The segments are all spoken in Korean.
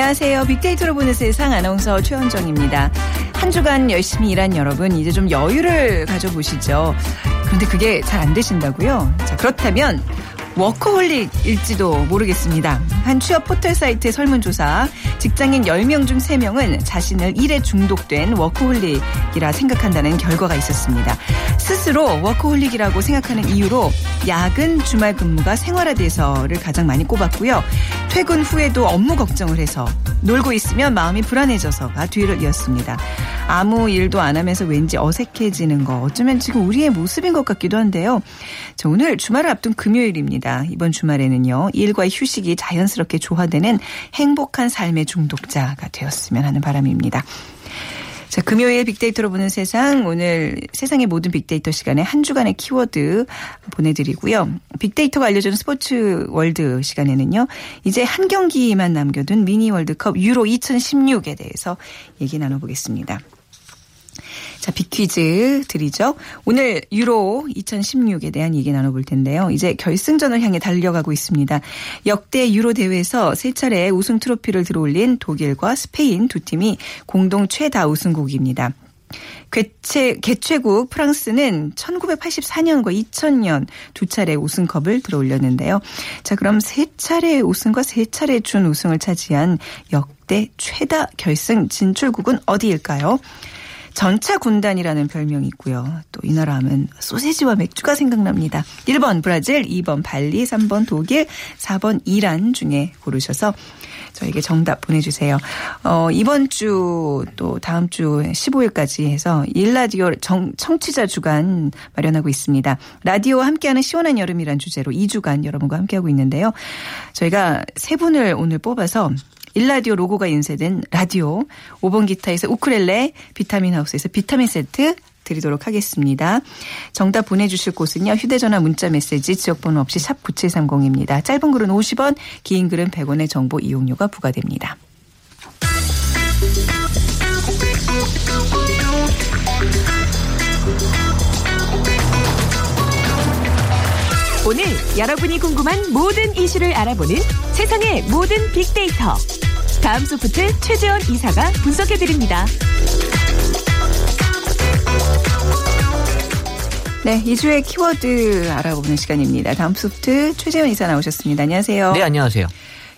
안녕하세요. 빅데이터로 보는 세상 아나운서 최현정입니다. 한 주간 열심히 일한 여러분, 이제 좀 여유를 가져보시죠. 그런데 그게 잘 안 되신다고요? 자, 그렇다면 워커홀릭일지도 모르겠습니다. 한 취업 포털 사이트 설문조사 직장인 10명 중 3명은 자신을 일에 중독된 워커홀릭이라 생각한다는 결과가 있었습니다. 스스로 워커홀릭이라고 생각하는 이유로 야근, 주말 근무가 생활화돼서를 가장 많이 꼽았고요. 퇴근 후에도 업무 걱정을 해서 놀고 있으면 마음이 불안해져서가 뒤를 이었습니다. 아무 일도 안 하면서 왠지 어색해지는 거 어쩌면 지금 우리의 모습인 것 같기도 한데요. 자, 오늘 주말을 앞둔 금요일입니다. 이번 주말에는요. 일과 휴식이 자연스럽게 조화되는 행복한 삶의 중독자가 되었으면 하는 바람입니다. 자, 금요일 빅데이터로 보는 세상. 오늘 세상의 모든 빅데이터 시간에 한 주간의 키워드 보내드리고요. 빅데이터가 알려주는 스포츠 월드 시간에는요. 이제 한 경기만 남겨둔 미니 월드컵 유로 2016에 대해서 얘기 나눠보겠습니다. 자, 빅퀴즈 드리죠. 오늘 유로 2016에 대한 얘기 나눠볼 텐데요. 이제 결승전을 향해 달려가고 있습니다. 역대 유로 대회에서 세 차례 우승 트로피를 들어올린 독일과 스페인 두 팀이 공동 최다 우승국입니다. 개최, 개최국 프랑스는 1984년과 2000년 두 차례 우승컵을 들어올렸는데요. 자, 그럼 세 차례 우승과 세 차례 준 우승을 차지한 역대 최다 결승 진출국은 어디일까요? 전차 군단이라는 별명이 있고요. 또 이 나라 하면 소세지와 맥주가 생각납니다. 1번 브라질, 2번 발리, 3번 독일, 4번 이란 중에 고르셔서 저에게 정답 보내주세요. 어, 이번 주 또 다음 주 15일까지 해서 일라디오 정, 청취자 주간 마련하고 있습니다. 라디오와 함께하는 시원한 여름이란 주제로 2주간 여러분과 함께하고 있는데요. 저희가 세 분을 오늘 뽑아서 일라디오 로고가 인쇄된 라디오, 5번 기타에서 우크렐레, 비타민 하우스에서 비타민 세트 드리도록 하겠습니다. 정답 보내주실 곳은요. 휴대전화 문자 메시지 지역번호 없이 샵 9730입니다. 짧은 글은 50원, 긴 글은 100원의 정보 이용료가 부과됩니다. 오늘 여러분이 궁금한 모든 이슈를 알아보는 세상의 모든 빅데이터. 다음 소프트 최재원 이사가 분석해드립니다. 네, 2주의 키워드 알아보는 시간입니다. 다음 소프트 최재원 이사 나오셨습니다. 안녕하세요. 네, 안녕하세요.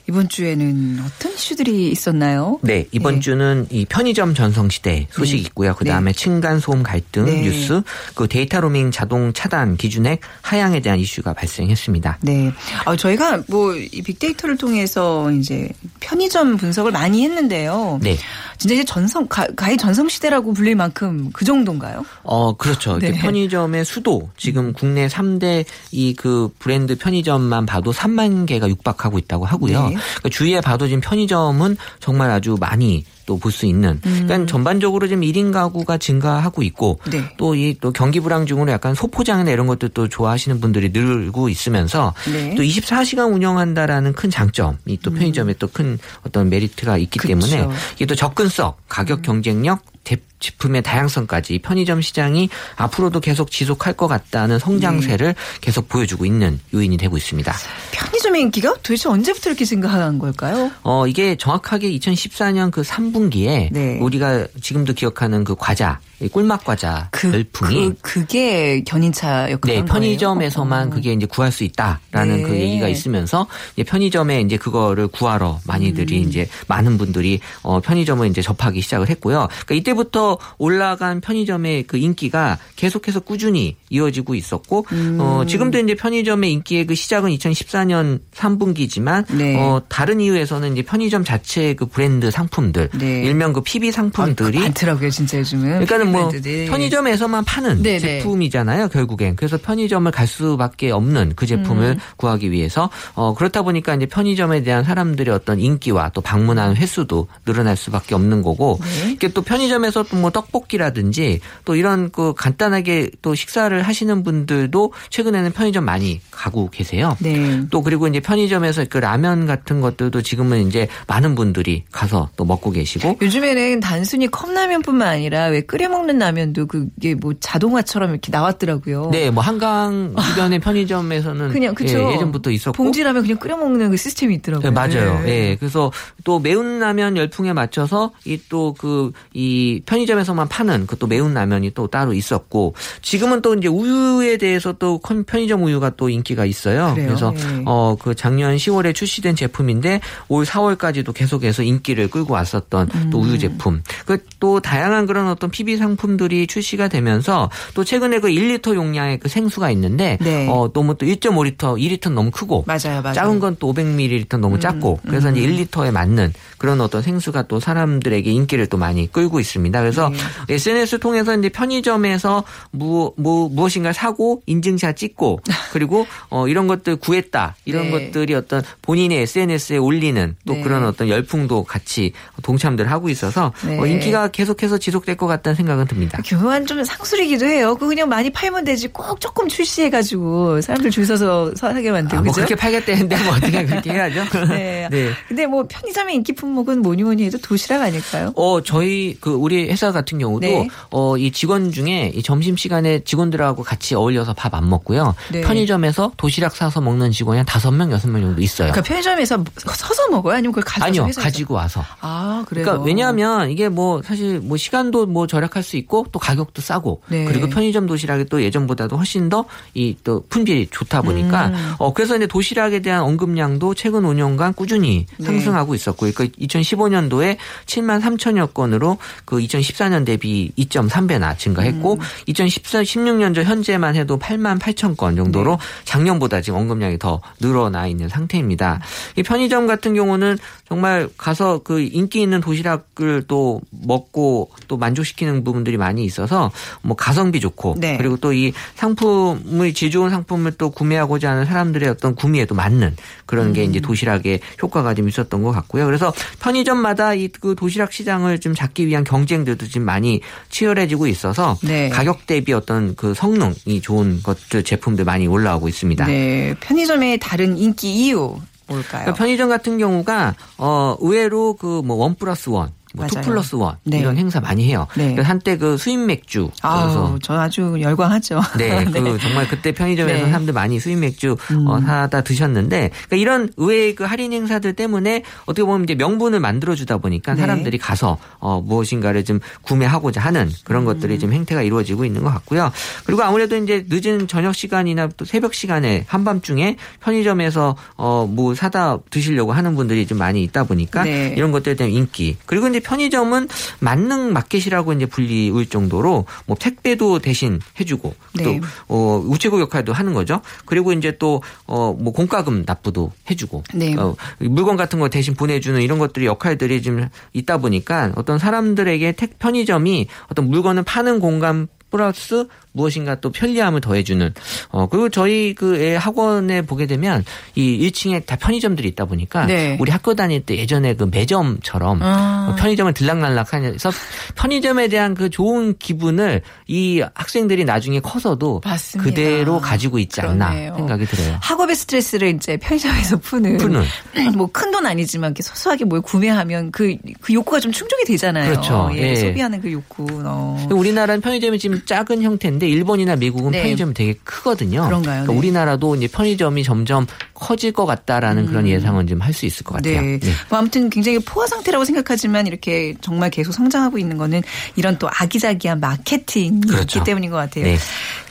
이번 주에는 어떤 이슈들이 있었나요? 네, 이번 네. 주는 이 편의점 전성 시대 소식이 네. 있고요. 그 다음에 층간 소음 갈등 네. 뉴스, 그 데이터 로밍 자동 차단 기준액 하향에 대한 이슈가 발생했습니다. 네. 아, 저희가 뭐 이 빅데이터를 통해서 이제 편의점 분석을 많이 했는데요. 네. 진짜 이제 전성 가, 가히 전성 시대라고 불릴 만큼 그 정도인가요? 어, 그렇죠. 네. 편의점의 수도 지금 국내 3대 이 그 브랜드 편의점만 봐도 3만 개가 육박하고 있다고 하고요. 네. 그러니까 주위에 봐도 지금 편의점은 정말 아주 많이 또 볼 수 있는. 음. 그러니까 전반적으로 지금 1인 가구가 증가하고 있고 네. 또이또 경기 불황 중으로 약간 소포장이나 이런 것도 또 좋아하시는 분들이 늘고 있으면서 네. 또 24시간 운영한다라는 큰 장점이 또 편의점에 또큰 어떤 메리트가 있기 그쵸. 때문에 이게 또 접근성, 가격 경쟁력, 대- 제품의 다양성까지 편의점 시장이 앞으로도 계속 지속할 것 같다는 성장세를 네. 계속 보여주고 있는 요인이 되고 있습니다. 편의점의 인기가 도대체 언제부터 이렇게 생각한 걸까요? 어, 이게 정확하게 2014년 그 3분기에 네. 우리가 지금도 기억하는 그 과자, 이 꿀맛 과자 그, 열풍이 그, 그게 견인차 역할을 네? 편의점에서만 어. 그게 이제 구할 수 있다라는 네. 그 얘기가 있으면서 이제 편의점에 이제 그거를 구하러 많이들이 음. 이제 많은 분들이 어 편의점을 이제 접하기 시작을 했고요. 그러니까 이때부터 올라간 편의점의 그 인기가 계속해서 꾸준히 이어지고 있었고 음. 어 지금도 이제 편의점의 인기의 그 시작은 2014년 3분기지만 네. 어 다른 이유에서는 이제 편의점 자체의 그 브랜드 상품들 네. 일명 그 PB 상품들이 많더라고요, 진짜 요즘은. 그러니까는 뭐. 편의점에서만 파는 네네. 제품이잖아요, 결국엔. 그래서 편의점을 갈 수밖에 없는 그 제품을 음. 구하기 위해서 어 그렇다 보니까 이제 편의점에 대한 사람들의 어떤 인기와 또 방문하는 횟수도 늘어날 수밖에 없는 거고 네. 이게 또 편의점에서 또 뭐 떡볶이라든지 또 이런 그 간단하게 또 식사를 하시는 분들도 최근에는 편의점 많이 가고 계세요. 네. 또 그리고 이제 편의점에서 그 라면 같은 것들도 지금은 이제 많은 분들이 가서 또 먹고 계시고 요즘에는 단순히 컵라면뿐만 아니라 왜 끓여 먹는 라면도 그게 뭐 자동화처럼 이렇게 나왔더라고요. 네, 뭐 한강 주변의 편의점에서는 그냥 그쵸. 예, 예전부터 있었고 봉지라면 그냥 끓여 먹는 그 시스템이 있더라고요. 네, 맞아요. 네. 예. 그래서 또 매운 라면 열풍에 맞춰서 이 또 그 이 편의점에서만 파는 그 또 매운 라면이 또 따로 있었고 지금은 또 이제 우유에 대해서 또 컨- 편의점 우유가 또 인기가 있어요. 그래요? 래서 네. 어그 작년 10월에 출시된 제품인데 올 4월까지도 계속해서 인기를 끌고 왔었던 또 음. 우유 제품. 그 또 다양한 그런 어떤 PB 상 품들이 출시가 되면서 또 최근에 그 1리터 용량의 그 생수가 있는데 네. 어 너무 또 1.5리터, 2리터는 너무 크고 맞아요, 맞아요. 작은 건 또 500ml 너무 작고 그래서 이제 1리터에 맞는 그런 어떤 생수가 또 사람들에게 인기를 또 많이 끌고 있습니다. 그래서 네. SNS 를 통해서 이제 편의점에서 무, 무 무엇인가 사고 인증샷 찍고 그리고 어 이런 것들 구했다 이런 네. 것들이 어떤 본인의 SNS에 올리는 또 네. 그런 어떤 열풍도 같이 동참들 하고 있어서 네. 어, 인기가 계속해서 지속될 것 같다는 생각 은 듭니다. 교환 좀 상술이기도 해요. 그거 그냥 많이 팔면 되지. 꼭 조금 출시해가지고 사람들 줄 서서 사게 만들고. 아, 뭐? 그렇게 팔겠다는데 뭐 어떻게 그렇게 해야죠? 네. 네. 근데 뭐 편의점의 인기 품목은 뭐니 뭐니 해도 도시락 아닐까요? 어, 저희 그 우리 회사 같은 경우도 네. 어, 이 직원 중에 이 점심 시간에 직원들하고 같이 어울려서 밥 안 먹고요. 네. 편의점에서 도시락 사서 먹는 직원이 한 다섯 명 여섯 명 정도 있어요. 그러니까 편의점에서 서서 먹어요? 아니면 그걸 가져서 아니요, 회사에서? 가지고 와서. 아, 그래요. 그러니까 왜냐하면 이게 뭐 사실 뭐 시간도 뭐 절약할 수 있고 또 가격도 싸고 네. 그리고 편의점 도시락이 또 예전보다도 훨씬 더 이 또 품질이 좋다 보니까 음. 어 그래서 이제 도시락에 대한 언급량도 최근 5년간 꾸준히 네. 상승하고 있었고 그러니까 2015년도에 7만 3천여 건으로 그 2014년 대비 2.3배나 증가했고 음. 2014 16년도 현재만 해도 8만 8천 건 정도로 네. 작년보다 지금 언급량이 더 늘어나 있는 상태입니다. 이 편의점 같은 경우는 정말 가서 그 인기 있는 도시락을 또 먹고 또 만족시키는 부분들이 많이 있어서 뭐 가성비 좋고 네. 그리고 또 이 상품의 질 좋은 상품을 또 구매하고자 하는 사람들의 어떤 구매에도 맞는 그런 게 음. 이제 도시락의 효과가 좀 있었던 것 같고요. 그래서 편의점마다 이 그 도시락 시장을 좀 잡기 위한 경쟁들도 지금 많이 치열해지고 있어서 네. 가격 대비 어떤 그 성능이 좋은 것들 제품들 많이 올라오고 있습니다. 네. 편의점의 다른 인기 이유 뭘까요? 그러니까 편의점 같은 경우가 어 의외로 그 뭐 one plus one, 뭐 two. plus one 네. 이런 행사 많이 해요. 네. 한때 그 수입 맥주 그래서 저 아주 열광하죠. 네, 그 정말 그때 편의점에서 네. 사람들 많이 수입 맥주 음. 어, 사다 드셨는데 그러니까 이런 의외의 그 할인 행사들 때문에 어떻게 보면 이제 명분을 만들어 주다 보니까 네. 사람들이 가서 어, 무엇인가를 좀 구매하고자 하는 그런 것들이 음. 좀 행태가 이루어지고 있는 것 같고요. 그리고 아무래도 이제 늦은 저녁 시간이나 또 새벽 시간에 한밤중에 편의점에서 어 뭐 사다 드시려고 하는 분들이 좀 많이 있다 보니까 네. 이런 것들에 대한 인기. 그리고 이제 편의점은 만능 마켓이라고 이제 불리울 정도로 뭐 택배도 대신 해주고 네. 또 어, 우체국 역할도 하는 거죠. 그리고 이제 또 어, 뭐 공과금 납부도 해주고 네. 어, 물건 같은 거 대신 보내주는 이런 것들이 역할들이 좀 있다 보니까 어떤 사람들에게 택 편의점이 어떤 물건을 파는 공간 플러스 무엇인가 또 편리함을 더해주는 어 그리고 저희 그애 학원에 보게 되면 이 1층에 다 편의점들이 있다 보니까 네. 우리 학교 다닐 때 예전에 그 매점처럼 아. 편의점을 들락날락하면서 편의점에 대한 그 좋은 기분을 이 학생들이 나중에 커서도 맞습니다. 그대로 가지고 있지 않나 그러네요. 생각이 들어요. 학업의 스트레스를 이제 편의점에서 푸는. 푸는. 뭐 큰 돈 아니지만 이렇게 소소하게 뭘 구매하면 그, 그 욕구가 좀 충족이 되잖아요. 그렇죠. 예, 예. 소비하는 그 욕구. 어. 우리나라는 편의점이 지금 작은 형태인데 일본이나 미국은 네. 편의점이 되게 크거든요. 그런가요? 그러니까 네. 우리나라도 이제 편의점이 점점 커질 것 같다라는 그런 예상은 좀 할 수 있을 것 같아요. 네. 네. 뭐 아무튼 굉장히 포화 상태라고 생각하지만 이렇게 정말 계속 성장하고 있는 거는 이런 또 아기자기한 마케팅이 그렇죠. 있기 때문인 것 같아요.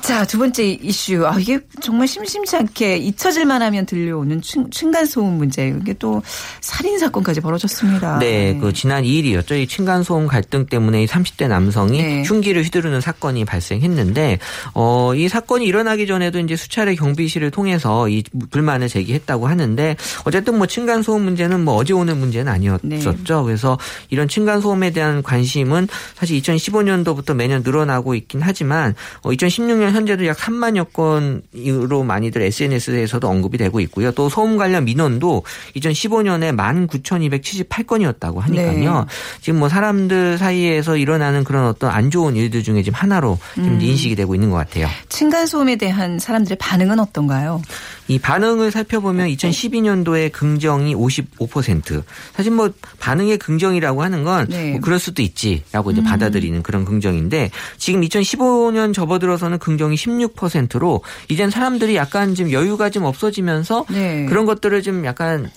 네. 자, 두 번째 이슈. 아, 이게 정말 심심치 않게 잊혀질만 하면 들려오는 층, 층간소음 문제. 이게 또 살인사건까지 벌어졌습니다. 네, 그 지난 2일이었죠. 이 층간소음 갈등 때문에 이 30대 남성이 네. 흉기를 휘두르는 사건이 발생했는데, 어, 이 사건이 일어나기 전에도 이제 수차례 경비실을 통해서 이 불만을 제기했다고 하는데, 어쨌든 뭐 층간소음 문제는 뭐 어제 오는 문제는 아니었었죠. 그래서 이런 층간소음에 대한 관심은 사실 2015년도부터 매년 늘어나고 있긴 하지만, 어, 2016년 현재도 약 3만여 건으로 많이들 SNS에서도 언급이 되고 있고요. 또 소음 관련 민원도 2015년에 19,278건이었다고 하니까요. 네. 지금 뭐 사람들 사이에서 일어나는 그런 어떤 안 좋은 일들 중에 지금 하나로 지금 음. 인식이 되고 있는 것 같아요. 층간 소음에 대한 사람들의 반응은 어떤가요? 이 반응을 살펴보면 2012년도에 긍정이 55%. 사실 뭐 반응의 긍정이라고 하는 건 네. 뭐 그럴 수도 있지라고 이제 받아들이는 그런 긍정인데 지금 2015년 접어들어서는 긍정이 16%로 이젠 사람들이 약간 좀 여유가 좀 없어지면서 네. 그런 것들을 좀 약간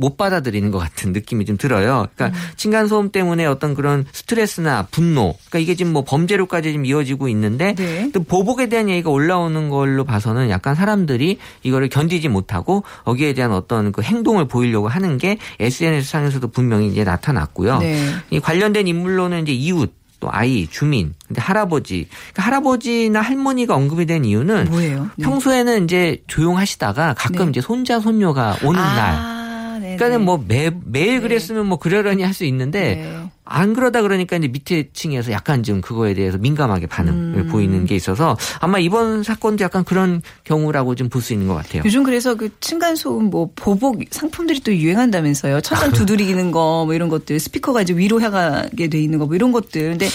못 받아들이는 것 같은 느낌이 좀 들어요. 그러니까 음. 층간 소음 때문에 어떤 그런 스트레스나 분노, 그러니까 이게 지금 뭐 범죄로까지 지금 이어지고 있는데 네. 또 보복에 대한 얘기가 올라오는 걸로 봐서는 약간 사람들이 이거를 견디지 못하고 거기에 대한 어떤 그 행동을 보이려고 하는 게 SNS 상에서도 분명히 이제 나타났고요. 네. 이 관련된 인물로는 이제 이웃 또 아이, 주민, 근데 할아버지, 그러니까 할아버지나 할머니가 언급이 된 이유는 뭐예요? 네. 평소에는 이제 조용하시다가 가끔 네. 이제 손자 손녀가 오는 날 아, 네네. 그러니까는 뭐 매, 매일 그랬으면 뭐 그러려니 할 수 있는데 네. 안 그러다 그러니까 이제 밑에 층에서 약간 좀 그거에 대해서 민감하게 반응을 음. 보이는 게 있어서 아마 이번 사건도 약간 그런 경우라고 좀 볼 수 있는 것 같아요. 요즘 그래서 그 층간소음 뭐 보복 상품들이 또 유행한다면서요. 천장 두드리는 거 뭐 이런 것들 스피커가 이제 위로 향하게 돼 있는 거 뭐 이런 것들. 근데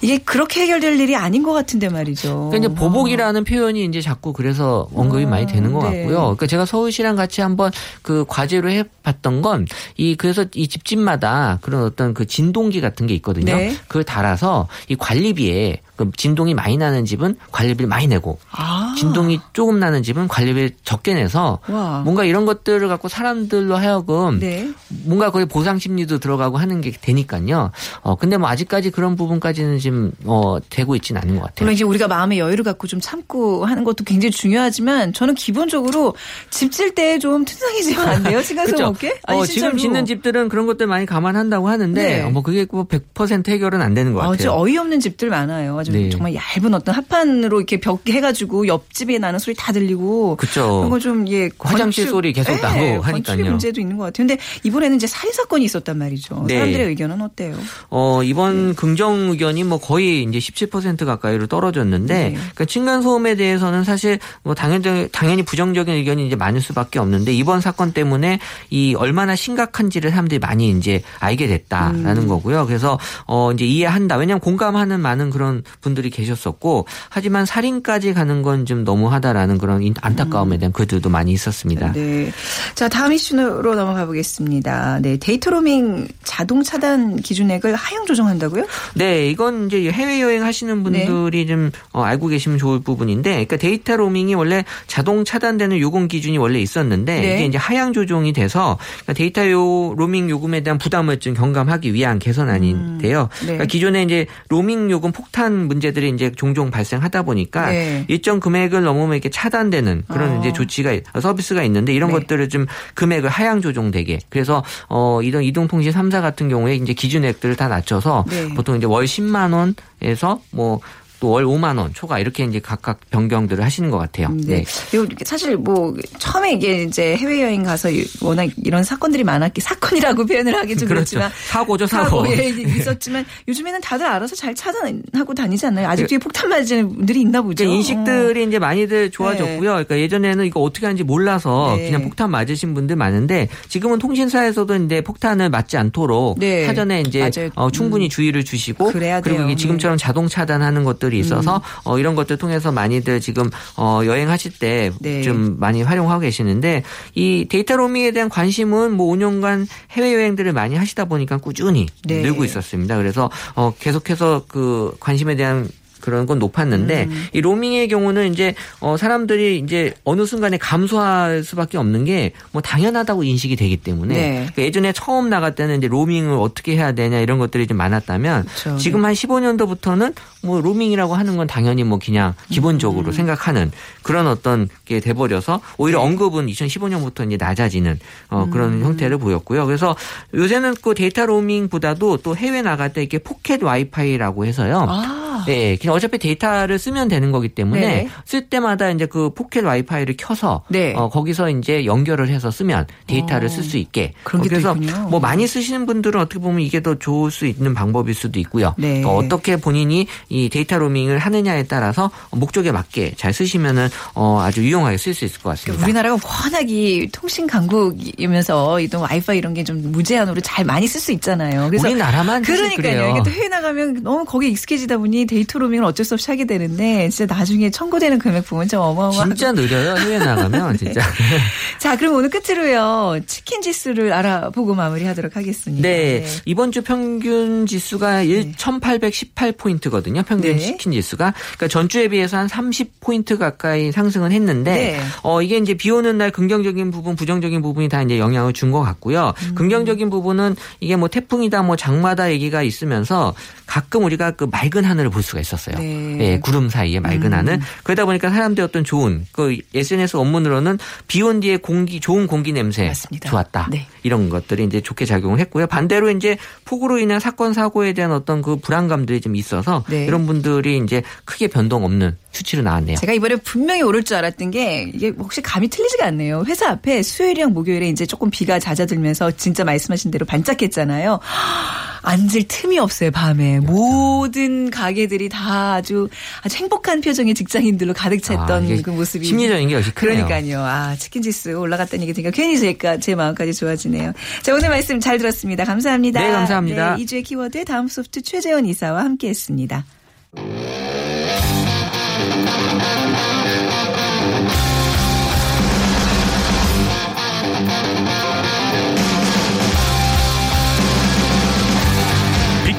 이게 그렇게 해결될 일이 아닌 것 같은데 말이죠. 그러니까 이제 보복이라는 표현이 이제 자꾸 그래서 언급이 어, 많이 되는 것 네. 같고요. 그러니까 제가 서울시랑 같이 한번 그 과제로 해봤던 건 이 그래서 이 집집마다 그런 어떤 그 진동기 같은 게 있거든요. 네. 그걸 달아서 이 관리비에 그 진동이 많이 나는 집은 관리비를 많이 내고 아. 진동이 조금 나는 집은 관리비를 적게 내서 와. 뭔가 이런 것들을 갖고 사람들로 하여금 네. 뭔가 거기 보상 심리도 들어가고 하는 게 되니까요. 어 근데 뭐 아직까지 그런 부분까지는 지금 어 되고 있지는 않은 것 같아요. 물론 이제 우리가 마음의 여유를 갖고 좀 참고 하는 것도 굉장히 중요하지만 저는 기본적으로 집 질 때 좀 튼튼해지면 안 돼요? 층간소음 그렇죠. 없게? 어, 지금 짓는 집들은 그런 것들 많이 감안한다고 하는데 네. 어, 뭐 그게 뭐 100% 해결은 안 되는 것 아주 같아요. 어이없는 집들 많아요. 아주 네. 정말 얇은 어떤 합판으로 이렇게 벽 해가지고 옆집에 나는 소리 다 들리고. 그렇죠. 그런 거좀 예. 화장실 소리 계속 나고 하니까요. 문제도 있는 것 같아요. 근데 이번에는 이제 살인 사건이 있었단 말이죠. 네. 사람들의 의견은 어때요? 어, 이번 네. 긍정 의견이 뭐 거의 이제 17% 가까이로 떨어졌는데, 네. 그러니까 층간 소음에 대해서는 사실 뭐 당연히, 당연히 부정적인 의견이 이제 많을 수밖에 없는데, 이번 사건 때문에 이 얼마나 심각한지를 사람들이 많이 이제 알게 됐다라는 음. 거고요. 그래서 어, 이제 이해한다. 왜냐하면 공감하는 많은 그런 분들이 계셨었고, 하지만 살인까지 가는 건 좀 너무하다라는 그런 인- 안타까움에 대한 글들도 많이 있었습니다. 음. 네. 자, 다음 이슈로 넘어가 보겠습니다. 네. 데이터 로밍 자동 차단 기준액을 하향 조정한다고요? 네, 이건 이제 해외 여행 하시는 분들이 좀 어, 알고 계시면 좋을 부분인데, 그러니까 데이터 로밍이 원래 자동 차단되는 요금 기준이 원래 있었는데, 네. 이게 이제 하향 조정이 돼서 그러니까 데이터 요, 로밍 요금에 대한 부담을 좀 경감하기 위한 개선안인데요. 네. 그러니까 기존에 이제 로밍 요금 폭탄 문제들이 이제 종종 발생하다 보니까 네. 일정 금액을 넘으면 이렇게 차단되는 그런 어. 이제 조치가 서비스가 있는데 이런 네. 것들을 좀 금액을 하향 조정되게 그래서 어 이런 이동통신 3사 같은 경우에 이제 기준액들을 다 낮춰서 네. 보통 이제 월 10만 원에서 뭐 또 월 5만 원 초과 이렇게 이제 각각 변경들을 하시는 것 같아요. 네. 이거 사실 뭐 처음에 이게 이제 해외 여행 가서 워낙 이런 사건들이 많았기 사건이라고 표현을 하기 좀 그렇죠. 그렇지만 사고죠, 사고. 예, 있었지만 요즘에는 다들 알아서 잘 차단하고 다니지 않나요? 아직 뒤에 폭탄 맞은 분들이 있나 보죠. 그러니까 인식들이 이제 많이들 좋아졌고요. 그러니까 예전에는 이거 어떻게 하는지 몰라서 네. 그냥 폭탄 맞으신 분들 많은데 지금은 통신사에서도 이제 폭탄을 맞지 않도록 네. 사전에 이제. 어, 충분히 주의를 주시고 그래야 그리고. 네. 음. 이게 지금처럼 자동 차단하는 것들 이 있어서 어, 이런 것들 통해서 많이들 지금 어, 여행하실 때좀 네. 많이 활용하고 계시는데 이 데이터 로밍에 대한 관심은 뭐 5년간 해외 여행들을 많이 하시다 보니까 꾸준히 네. 늘고 있었습니다. 그래서 어, 계속해서 그 관심에 대한 그런 건 높았는데 음. 이 로밍의 경우는 이제 어 사람들이 이제 어느 순간에 감소할 수밖에 없는 게 뭐 당연하다고 인식이 되기 때문에 네. 그러니까 예전에 처음 나갈 때는 이제 로밍을 어떻게 해야 되냐 이런 것들이 좀 많았다면 그렇죠. 지금 한 15년도부터는 뭐 로밍이라고 하는 건 당연히 뭐 그냥 기본적으로 음. 생각하는 그런 어떤 게 돼버려서 오히려 네. 언급은 2015년부터 이제 낮아지는 어 음. 그런 형태를 보였고요. 그래서 요새는 그 데이터 로밍보다도 또 해외 나갈 때 이렇게 포켓 와이파이라고 해서요. 아. 네, 그냥 어차피 데이터를 쓰면 되는 거기 때문에 네. 쓸 때마다 이제 그 포켓 와이파이를 켜서 네. 어, 거기서 이제 연결을 해서 쓰면 데이터를 어, 쓸 수 있게. 그런 게 또 그래서 있군요. 뭐 많이 쓰시는 분들은 어떻게 보면 이게 더 좋을 수 있는 방법일 수도 있고요. 네. 또 어떻게 본인이 이 데이터 로밍을 하느냐에 따라서 목적에 맞게 잘 쓰시면은 어, 아주 유용하게 쓸 수 있을 것 같습니다. 그러니까 우리나라가 워낙 이 통신 강국이면서 이런 와이파이 이런 게 좀 무제한으로 잘 많이 쓸 수 있잖아요. 그래서 우리나라만 그러니까요. 이게 또 해외 나가면 너무 거기에 익숙해지다 보니 데이터 로밍을 어쩔 수 없이 하게 되는데 진짜 나중에 청구되는 금액 보면 좀 어마어마하고. 진짜 느려요. 해외 나가면 진짜. 자, 그럼 오늘 끝으로요. 치킨 지수를 알아보고 마무리하도록 하겠습니다. 네. 이번 주 평균 지수가 1,818포인트거든요. 평균 네. 치킨 지수가. 그러니까 전주에 비해서 한 30포인트 가까이 상승은 했는데 네. 어 이게 이제 비 오는 날 긍정적인 부분, 부정적인 부분이 다 이제 영향을 준 것 같고요. 음. 긍정적인 부분은 이게 뭐 태풍이다 뭐 장마다 얘기가 있으면서 가끔 우리가 그 맑은 하늘을 볼 수가 있었어요. 네. 예, 구름 사이에 맑은 하늘. 그러다 보니까 사람들의 어떤 좋은 그 SNS 원문으로는 비 온 뒤에 공기 좋은 공기 냄새 맞습니다. 좋았다. 네. 이런 것들이 이제 좋게 작용을 했고요. 반대로 이제 폭우로 인한 사건 사고에 대한 어떤 그 불안감들이 좀 있어서 네. 이런 분들이 이제 크게 변동 없는 수치로 나왔네요. 제가 이번에 분명히 오를 줄 알았던 게 이게 혹시 감이 틀리지가 않네요. 회사 앞에 수요일이랑 목요일에 이제 조금 비가 잦아들면서 진짜 말씀하신 대로 반짝했잖아요. 앉을 틈이 없어요, 밤에. 모든 가게들이 다 아주 아주 행복한 표정의 직장인들로 가득 찼던 아, 그 모습이. 심리적인 게 역시 크네요. 그러니까요. 아, 치킨 지수 올라갔다는 얘기 들으니까 괜히 제가 제 마음까지 좋아지네요. 자, 오늘 말씀 잘 들었습니다. 감사합니다. 네, 감사합니다. 네, 2주의 키워드 다음 소프트 최재원 이사와 함께 했습니다.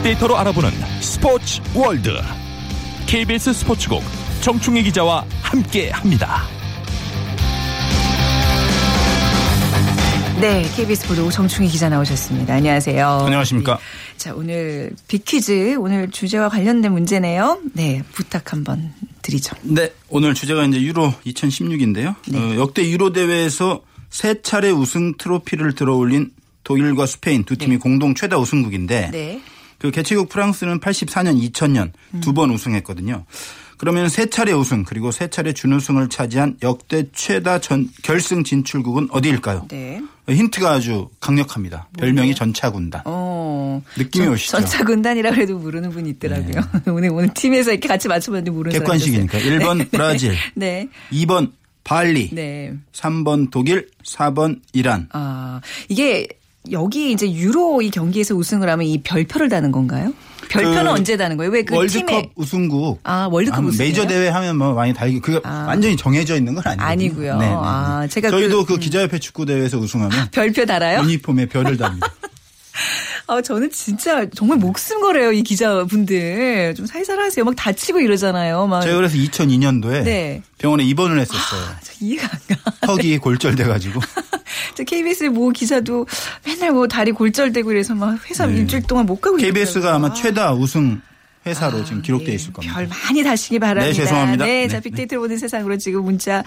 빅데이터로 알아보는 스포츠 월드 KBS 스포츠국 정충희 기자와 함께합니다. 네, KBS 보도 정충희 기자 나오셨습니다. 안녕하세요. 안녕하십니까. 네. 자, 오늘 빅퀴즈 오늘 주제와 관련된 문제네요. 네, 부탁 한번 드리죠. 네, 오늘 주제가 이제 유로 2016인데요. 네. 어, 역대 유로 대회에서 세 차례 우승 트로피를 들어올린 독일과 스페인 두 팀이 공동 최다 우승국인데 네. 그 개최국 프랑스는 84년, 2000년 두 번 우승했거든요. 그러면 세 차례 우승 그리고 세 차례 준우승을 차지한 역대 최다 전 결승 진출국은 어디일까요? 네. 힌트가 아주 강력합니다. 별명이 전차군단. 어. 느낌이 전- 오시죠? 전차 군단이라고 해도 모르는 분이 있더라고요. 오늘 오늘 팀에서 이렇게 같이 맞춰봤는데 모르는 객관식이니까. 있었어요. 1번 브라질, 네. 2번 발리, 네. 3번 독일, 4번 이란. 아, 이게 여기 이제 유로 이 경기에서 우승을 하면 이 별표를 다는 건가요? 별표는 그 언제 다는 거예요? 왜 그 월드컵 팀에 우승국. 아, 월드컵 우승이에요? 메이저 대회 하면 뭐 많이 달기. 그게 아. 완전히 정해져 있는 건 아니고요. 아니고요. 아, 제가 저희도 그- 그, 기자협회 축구 대회에서 우승하면 별표 달아요? 유니폼에 별을 답니다. 아, 저는 진짜 정말 목숨 걸어요, 이 기자분들. 좀 살살 하세요. 막 다치고 이러잖아요. 막. 제가 그래서 2002년도에 네. 병원에 입원을 했었어요. 저 이해가 안 가. 턱이 골절돼가지고. 저 KBS 모 기자도 맨날 뭐 다리 골절되고 이래서 막 회사 네. 일주일 동안 못 가고 KBS가 이러더라고요. 아마 최다 우승 회사로 아, 지금 기록돼 네. 있을 겁니다. 별 많이 다시기 바랍니다. 네, 죄송합니다. 네, 네, 자 네. 빅데이터를 보는 세상으로 지금 문자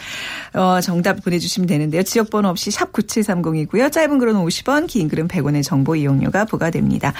어, 정답 보내주시면 되는데요. 지역번호 없이 샵 9730이고요. 짧은 글은 50원, 긴 글은 100원의 정보 이용료가 부과됩니다.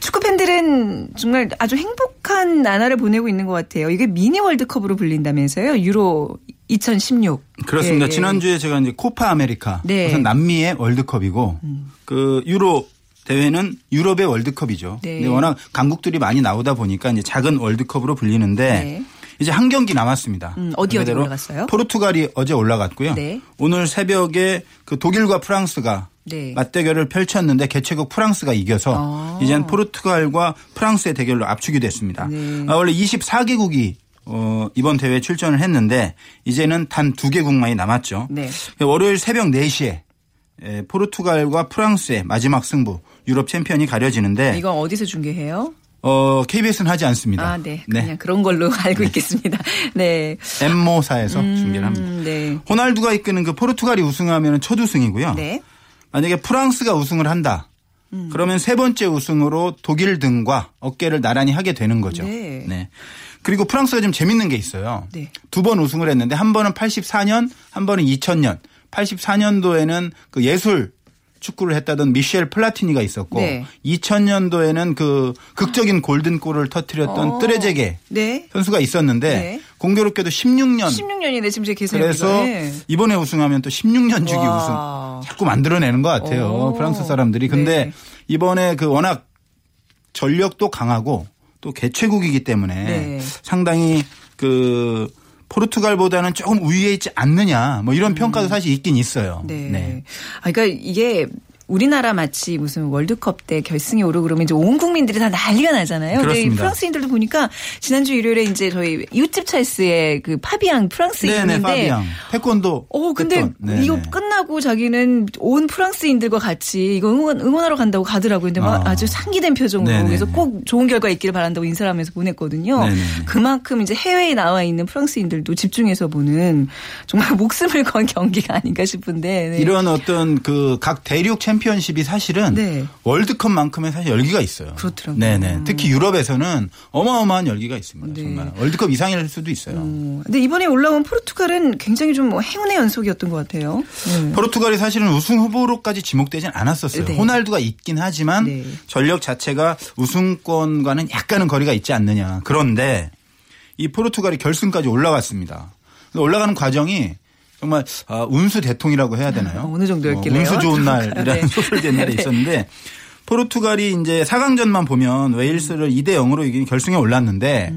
축구 팬들은 정말 아주 행복한 나날을 보내고 있는 것 같아요. 이게 미니 월드컵으로 불린다면서요. 유로 2016. 그렇습니다. 예, 예. 지난주에 제가 이제 코파 아메리카. 네. 음. 우선 남미의 월드컵이고 그 유로 대회는 유럽의 월드컵이죠. 네. 근데 워낙 강국들이 많이 나오다 보니까 이제 작은 월드컵으로 불리는데 네. 이제 한 경기 남았습니다. 음, 어디 어디 올라갔어요? 포르투갈이 어제 올라갔고요. 네. 오늘 새벽에 그 독일과 프랑스가 네. 맞대결을 펼쳤는데 개최국 프랑스가 이겨서 아. 이제는 포르투갈과 프랑스의 대결로 압축이 됐습니다. 네. 아, 원래 24개국이 어, 이번 대회에 출전을 했는데 이제는 단 두 개국만이 남았죠. 네. 월요일 새벽 4시에 에, 포르투갈과 프랑스의 마지막 승부 유럽 챔피언이 가려지는데 이건 어디서 중계해요? 어, KBS는 하지 않습니다. 아, 네. 그냥 그런 걸로 알고 있겠습니다. 네. 엠모사에서 중계를 합니다. 음, 네. 호날두가 이끄는 그 포르투갈이 우승하면 첫 우승이고요. 네. 만약에 프랑스가 우승을 한다. 음. 그러면 세 번째 우승으로 독일 등과 어깨를 나란히 하게 되는 거죠. 네. 그리고 프랑스가 좀 재밌는 게 있어요. 네. 두 번 우승을 했는데 한 번은 84년, 한 번은 2000년. 84년도에는 그 예술 축구를 했다던 미셸 플라티니가 있었고 네. 2000년도에는 그 극적인 골든골을 터뜨렸던 어. 뜨레제게 네. 선수가 있었는데 네. 공교롭게도 16년 16년이네 지금 제 계산이. 그래서 네. 이번에 우승하면 또 16년 주기 와. 우승 자꾸 만들어내는 것 같아요. 오. 프랑스 사람들이. 근데 네. 이번에 그 워낙 전력도 강하고 또 개최국이기 때문에 네. 상당히 그 포르투갈보다는 조금 우위에 있지 않느냐 뭐 이런 평가도 사실 있긴 있어요. 음. 네. 아, 그러니까 이게 우리나라 마치 무슨 월드컵 때 결승에 오르고 그러면 이제 온 국민들이 다 난리가 나잖아요. 그렇습니다. 프랑스인들도 보니까 지난주 일요일에 이제 저희 유튜브 찰스의 그 파비앙 프랑스인인데 네네 파비앙 태권도. 어, 근데. 네네. 이거 끝나고 자기는 온 프랑스인들과 같이 이거 응원, 응원하러 간다고 가더라고요. 근데 막 아. 아. 주 상기된 표정으로 네네네. 그래서 꼭 좋은 결과 있기를 바란다고 인사를 하면서 보냈거든요. 네네네. 그만큼 이제 해외에 나와 있는 프랑스인들도 집중해서 보는 정말 목숨을 건 경기가 아닌가 싶은데. 네. 이런 어떤 그 각 대륙 챔 피언십이 사실은 네. 월드컵만큼의 사실 열기가 있어요. 그렇더라고요. 네네. 특히 유럽에서는 어마어마한 열기가 있습니다. 네. 정말 월드컵 이상일 수도 있어요. 어, 근데 이번에 올라온 포르투갈은 굉장히 좀 뭐 행운의 연속이었던 것 같아요. 네. 포르투갈이 사실은 우승 후보로까지 지목되진 않았었어요. 네. 호날두가 있긴 하지만 네. 전력 자체가 우승권과는 약간은 거리가 있지 않느냐. 그런데 이 포르투갈이 결승까지 올라갔습니다. 올라가는 과정이 정말 아, 운수 대통이라고 해야 되나요? 어, 어느 정도였길래요? 운수 좋은 날이라는 네. 소설 옛날에 네. 있었는데 포르투갈이 이제 4강전만 보면 웨일스를 2대 0으로 이긴 결승에 올랐는데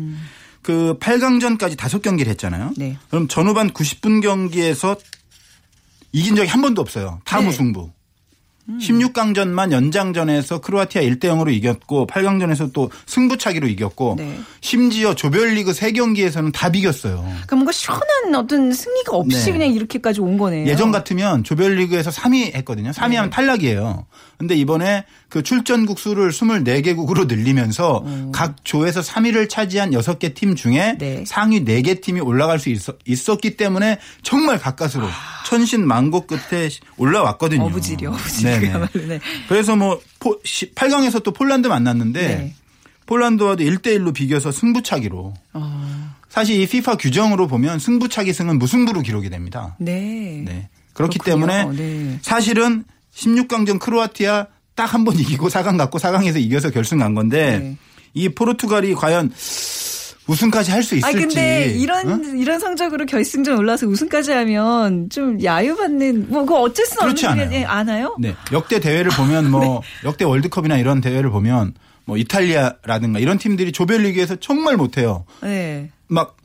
그 8강전까지 다섯 경기를 했잖아요. 음. 네. 그럼 전후반 90분 경기에서 이긴 적이 한 번도 없어요. 다 네. 무승부. 16강전만 연장전에서 크로아티아 1대 0으로 이겼고 8강전에서 또 승부차기로 이겼고 네. 심지어 조별리그 3경기에서는 다 비겼어요. 그러니까 뭔가 시원한 어떤 승리가 없이 네. 그냥 이렇게까지 온 거네요. 예전 같으면 조별리그에서 3위 했거든요. 3위 하면 탈락이에요. 근데 이번에 그 출전국 수를 24개국으로 늘리면서 각 조에서 3위를 차지한 6개 팀 중에 네. 상위 4개 팀이 올라갈 수 있었, 기 때문에 정말 가까스로 천신 만고 끝에 올라왔거든요. 어부지리, 어부지리. 그야말로, 네. 그래서 뭐 8강에서 또 폴란드 만났는데 네. 폴란드와도 1대1로 비겨서 승부차기로 어, 사실 이 FIFA 규정으로 보면 승부차기 승은 무승부로 기록이 됩니다. 네. 네. 그렇기 그렇군요. 때문에 네. 사실은 16강전 크로아티아 딱 한 번 이기고 4강 갔고 4강에서 이겨서 결승 간 건데 네. 이 포르투갈이 과연 우승까지 할 수 있을지. 아 근데 이런 어? 이런 성적으로 결승전 올라서 우승까지 하면 좀 야유받는 뭐 그거 어쩔 수 없는 그렇지 않아요. 아나요? 네. 역대 대회를 보면 뭐 역대 월드컵이나 이런 대회를 보면 뭐 이탈리아라든가 이런 팀들이 조별리그에서 정말 못해요. 네. 막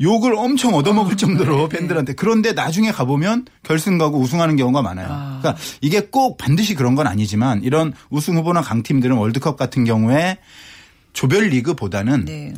욕을 엄청 얻어먹을 아, 정도로 네. 팬들한테 그런데 나중에 가보면 결승 가고 우승하는 경우가 많아요. 아. 그러니까 이게 꼭 반드시 그런 건 아니지만 이런 우승 후보나 강팀들은 월드컵 같은 경우에 조별리그보다는 네.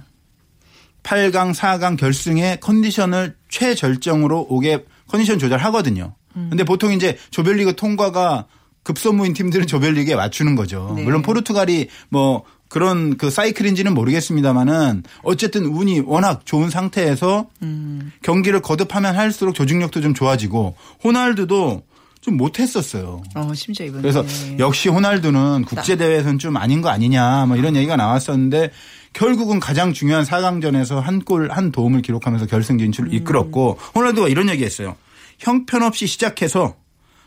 8강, 4강 결승의 컨디션을 최절정으로 오게 컨디션 조절하거든요. 음. 근데 보통 이제 조별리그 통과가 급선무인 팀들은 조별리그에 맞추는 거죠. 네. 물론 포르투갈이 뭐 그런 그 사이클인지는 모르겠습니다만은 어쨌든 운이 워낙 좋은 상태에서 음. 경기를 거듭하면 할수록 조직력도 좀 좋아지고 호날두도 좀 못했었어요. 어 심지어 이번에 그래서 역시 호날두는 국제 대회에서는 좀 아닌 거 아니냐 뭐 이런 얘기가 나왔었는데 결국은 가장 중요한 4강전에서 한 골한 도움을 기록하면서 결승 진출을 이끌었고 호날두가 이런 얘기했어요. 형편없이 시작해서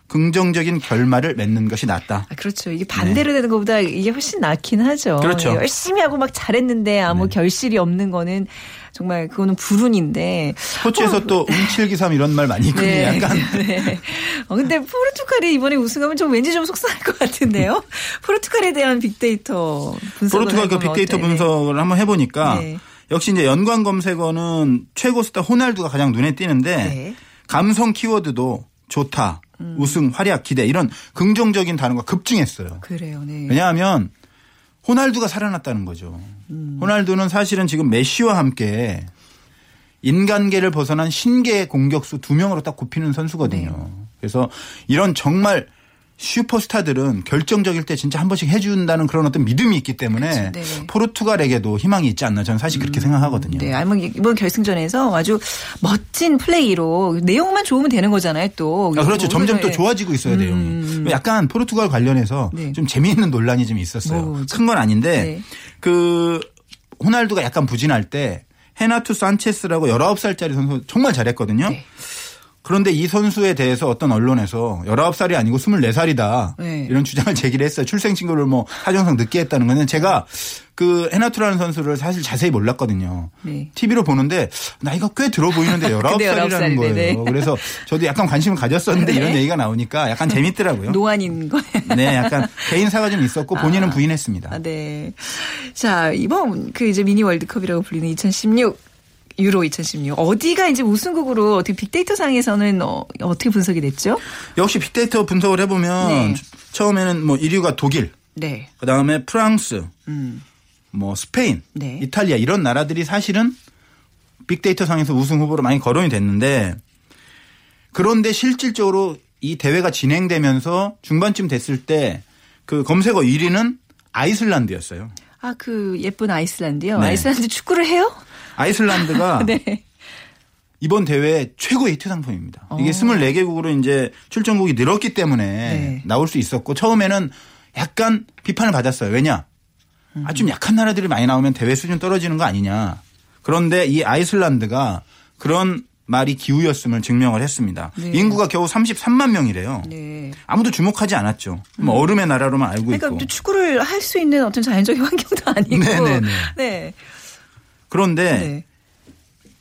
긍정적인 결말을 맺는 것이 낫다. 아, 그렇죠. 이게 반대로 되는 것보다 이게 훨씬 낫긴 하죠. 네. 그렇죠. 열심히 하고 막 잘했는데 아무 결실이 없는 거는 정말 그거는 불운인데. 스포츠에서 또 운칠기삼 이런 말 많이 있거든요. 네. 약간 네. 어, 근데 포르투갈이 이번에 우승하면 좀 왠지 좀 속상할 것 같은데요. 포르투갈에 대한 빅데이터 분석을 포르투갈 그 빅데이터 어때요? 분석을 한번 해보니까 네. 역시 이제 연관 검색어는 최고 스타 호날두가 가장 눈에 띄는데 네. 감성 키워드도 좋다, 음. 우승, 활약, 기대 이런 긍정적인 단어가 급증했어요. 그래요. 네. 왜냐하면 호날두가 살아났다는 거죠. 음. 호날두는 사실은 지금 메시와 함께 인간계를 벗어난 신계의 공격수 두 명으로 딱 꼽히는 선수거든요. 네. 그래서 이런 정말 슈퍼스타들은 결정적일 때 진짜 한 번씩 해준다는 그런 어떤 믿음이 있기 때문에 그렇죠. 네. 포르투갈에게도 희망이 있지 않나 저는 사실 그렇게 생각하거든요. 네, 아니면 이번 결승전에서 아주 멋진 플레이로 내용만 좋으면 되는 거잖아요, 또. 아, 그렇죠. 뭐, 점점 네. 또 좋아지고 있어요, 내용이. 약간 포르투갈 관련해서 네. 좀 재미있는 논란이 좀 있었어요. 뭐죠? 큰건 아닌데 네. 그 호날두가 약간 부진할 때 헤나투 산체스라고 19살짜리 선수 정말 잘했거든요. 네. 그런데 이 선수에 대해서 어떤 언론에서 19살이 아니고 24살이다. 네. 이런 주장을 제기를 했어요. 출생 신고를 뭐 하정상 늦게 했다는 거는 제가 그 헤나투라는 선수를 사실 자세히 몰랐거든요. 네. TV로 보는데 나이가 꽤 들어 보이는데 19살이라는 19살, 거예요. 네네. 그래서 저도 약간 관심을 가졌었는데 네. 이런 얘기가 나오니까 약간 재밌더라고요. 노안인 거예요. 네, 약간 개인사가 좀 있었고 본인은 부인했습니다. 아, 네. 자, 이번 그 이제 미니 월드컵이라고 불리는 2016 유로 2016 어디가 이제 우승국으로 어떻게 빅데이터 상에서는 어, 어떻게 분석이 됐죠? 역시 빅데이터 분석을 해보면 네. 처음에는 뭐 1위가 독일, 네. 그 다음에 프랑스, 음. 뭐 스페인, 네. 이탈리아 이런 나라들이 사실은 빅데이터 상에서 우승 후보로 많이 거론이 됐는데 그런데 실질적으로 이 대회가 진행되면서 중반쯤 됐을 때 그 검색어 1위는 아이슬란드였어요. 아, 그 예쁜 아이슬란드요. 네. 아이슬란드 축구를 해요? 아이슬란드가 네. 이번 대회 최고의 히트 상품입니다. 이게 24개국으로 이제 출전국이 늘었기 때문에 네. 나올 수 있었고 처음에는 약간 비판을 받았어요. 왜냐? 음. 아, 좀 약한 나라들이 많이 나오면 대회 수준 떨어지는 거 아니냐. 그런데 이 아이슬란드가 그런 말이 기우였음을 증명을 했습니다. 네. 인구가 겨우 33만 명이래요. 네. 아무도 주목하지 않았죠. 뭐 얼음의 나라로만 알고 그러니까 있고. 또 축구를 할 수 있는 어떤 자연적인 환경도 아니고. 네네네. 네. 그런데 네.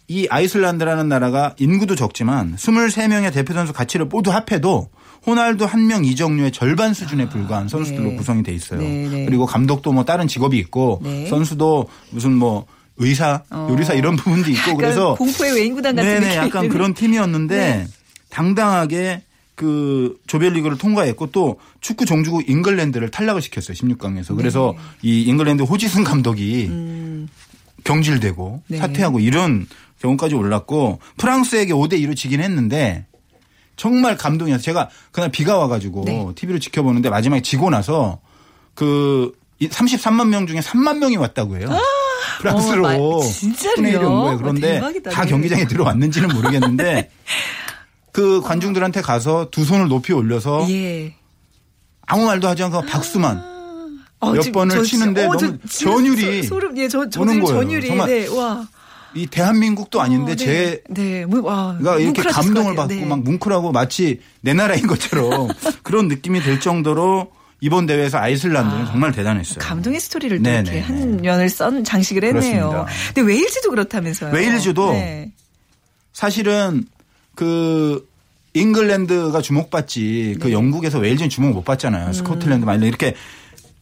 이 아이슬란드라는 나라가 인구도 적지만 23명의 대표 선수 가치를 모두 합해도 호날두 한 명 이정류의 절반 수준에 불과한 선수들로 네. 구성이 돼 있어요. 네, 네. 그리고 감독도 뭐 다른 직업이 있고 네. 선수도 무슨 뭐 의사, 어. 요리사 이런 부분도 있고 그래서 공포의 외인구단 같은 네네 느낌이 약간. 그런 팀이었는데 네. 당당하게 그 조별리그를 통과했고 또 축구 종주국 잉글랜드를 탈락을 시켰어요 16강에서 그래서 네. 이 잉글랜드 호지슨 감독이 경질되고 음. 네. 사퇴하고 이런 경우까지 올랐고 프랑스에게 5대 2로 지긴 했는데 정말 감동이었어요. 제가 그날 비가 와가지고 네. TV로 지켜보는데 마지막에 지고 나서 그 33만 명 중에 3만 명이 왔다고 해요. 프랑스로 어, 마- 진짜로요? 거예요. 그런데 대박이다. 다 네. 경기장에 들어왔는지는 모르겠는데 그 관중들한테 가서 두 손을 높이 올려서 예. 아무 말도 하지 않고 박수만 어, 몇 지금 번을 저 치는데 어, 저 너무 지금 전율이 소- 소름 예, 저, 저 오는 거예요. 전율이 정말 네. 와. 이 대한민국도 아닌데 어, 네. 제 네. 뭐, 와. 그러니까 이렇게 감동을 것 받고. 네. 막 뭉클하고 마치 내 나라인 것처럼 그런 느낌이 들 정도로 이번 대회에서 아이슬란드는 정말 대단했어요. 감동의 스토리를 또 네네. 이렇게 한 면을 썬 장식을 했네요. 그렇습니다. 근데 웨일즈도 그렇다면서요. 웨일즈도 네. 사실은 그 잉글랜드가 주목받지 네. 그 영국에서 웨일즈는 주목 못 받잖아요. 음. 스코틀랜드 막 이렇게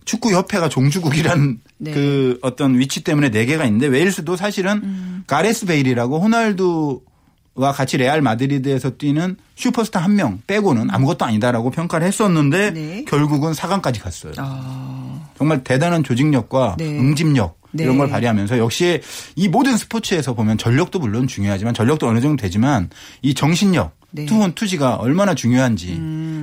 축구 협회가 종주국이란 네. 그 어떤 위치 때문에 네 개가 있는데 웨일스도 사실은 음. 가레스 베일이라고 호날두와 같이 레알 마드리드에서 뛰는 슈퍼스타 한 명 빼고는 아무것도 아니다라고 평가를 했었는데 네. 결국은 4강까지 갔어요. 아, 정말 대단한 조직력과 네. 응집력 이런 네. 걸 발휘하면서 역시 이 모든 스포츠에서 보면 전력도 물론 중요하지만 전력도 어느 정도 되지만 이 정신력 네. 음. 투혼 투지가 얼마나 중요한지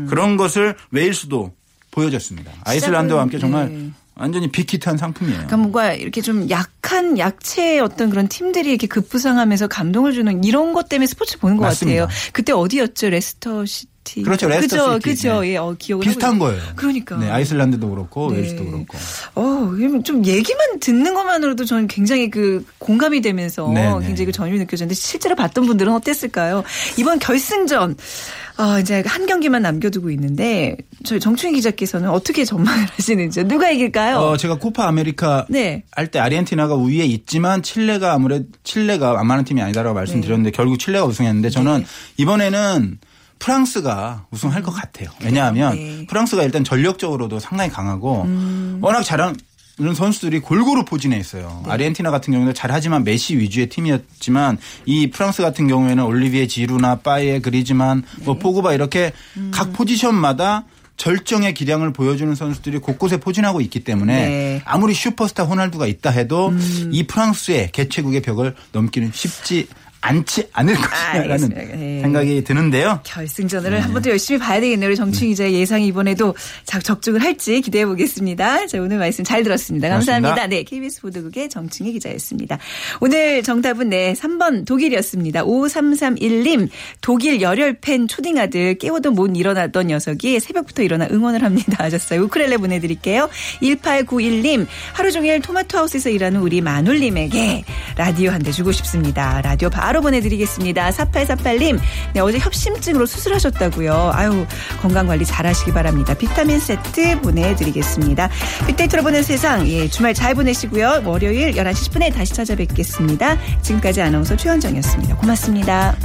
그런 것을 웨일스도 보여줬습니다. 아이슬란드와 함께 정말 네. 완전히 빅히트한 상품이에요. 그러니까 뭔가 이렇게 좀 약한 약체의 어떤 그런 팀들이 이렇게 급부상하면서 감동을 주는 이런 것 때문에 스포츠 보는 것 맞습니다. 같아요. 그때 어디였죠? 레스터 시티. 그렇죠. 레스터 그죠, 시티. 그죠. 네. 예, 어, 기억을 비슷한 거예요. 그러니까. 네, 아이슬란드도 그렇고 네. 웨일스도 그렇고. 어, 좀 얘기만 듣는 것만으로도 저는 굉장히 그 공감이 되면서 네, 네. 굉장히 그 전율이 느껴졌는데 실제로 봤던 분들은 어땠을까요? 이번 결승전 어, 이제 한 경기만 남겨두고 있는데 저희 정충희 기자께서는 어떻게 전망을 하시는지 누가 이길까요? 어, 제가 코파 아메리카 네. 할 때 아르헨티나가 우위에 있지만 칠레가 아무래도 칠레가 만만한 팀이 아니다라고 말씀드렸는데 네. 결국 칠레가 우승했는데 저는 이번에는 프랑스가 우승할 것 같아요. 왜냐하면 네. 프랑스가 일단 전력적으로도 상당히 강하고 음. 워낙 잘하는 선수들이 골고루 포진해 있어요. 네. 아르헨티나 같은 경우는 잘하지만 메시 위주의 팀이었지만 이 프랑스 같은 경우에는 올리비에 지루나 파이에 그리즈만 네. 뭐 포그바 이렇게 음. 각 포지션마다 절정의 기량을 보여주는 선수들이 곳곳에 포진하고 있기 때문에 네. 음. 아무리 슈퍼스타 호날두가 있다 해도 이 프랑스의 개최국의 벽을 넘기는 쉽지 않 지 않을 것이라는 알겠습니다. 네. 생각이 드는데요. 결승전을 한번 더 열심히 봐야 되겠네요. 우리 정충 기자의 예상이 이번에도 자, 적중을 할지 기대해 보겠습니다. 자, 오늘 말씀 잘 들었습니다. 감사합니다. 고맙습니다. 네, KBS 보도국의 정충희 기자였습니다. 오늘 정답은 네, 3번 독일이었습니다. 5331님, 독일 열혈팬 초딩 아들 깨워도 못 일어나던 녀석이 새벽부터 일어나 응원을 합니다. 하셨어요. 우크렐레 보내드릴게요. 1891님, 하루 종일 토마토 하우스에서 일하는 우리 마눌님에게 라디오 한 대 주고 싶습니다. 라디오 바로 보내드리겠습니다. 4848님, 네, 어제 협심증으로 수술하셨다고요. 아유, 건강관리 잘 하시기 바랍니다. 비타민 세트 보내드리겠습니다. 빅데이터로 보는 세상, 예, 주말 잘 보내시고요. 월요일 11시 10분에 다시 찾아뵙겠습니다. 지금까지 아나운서 최현정이었습니다. 고맙습니다.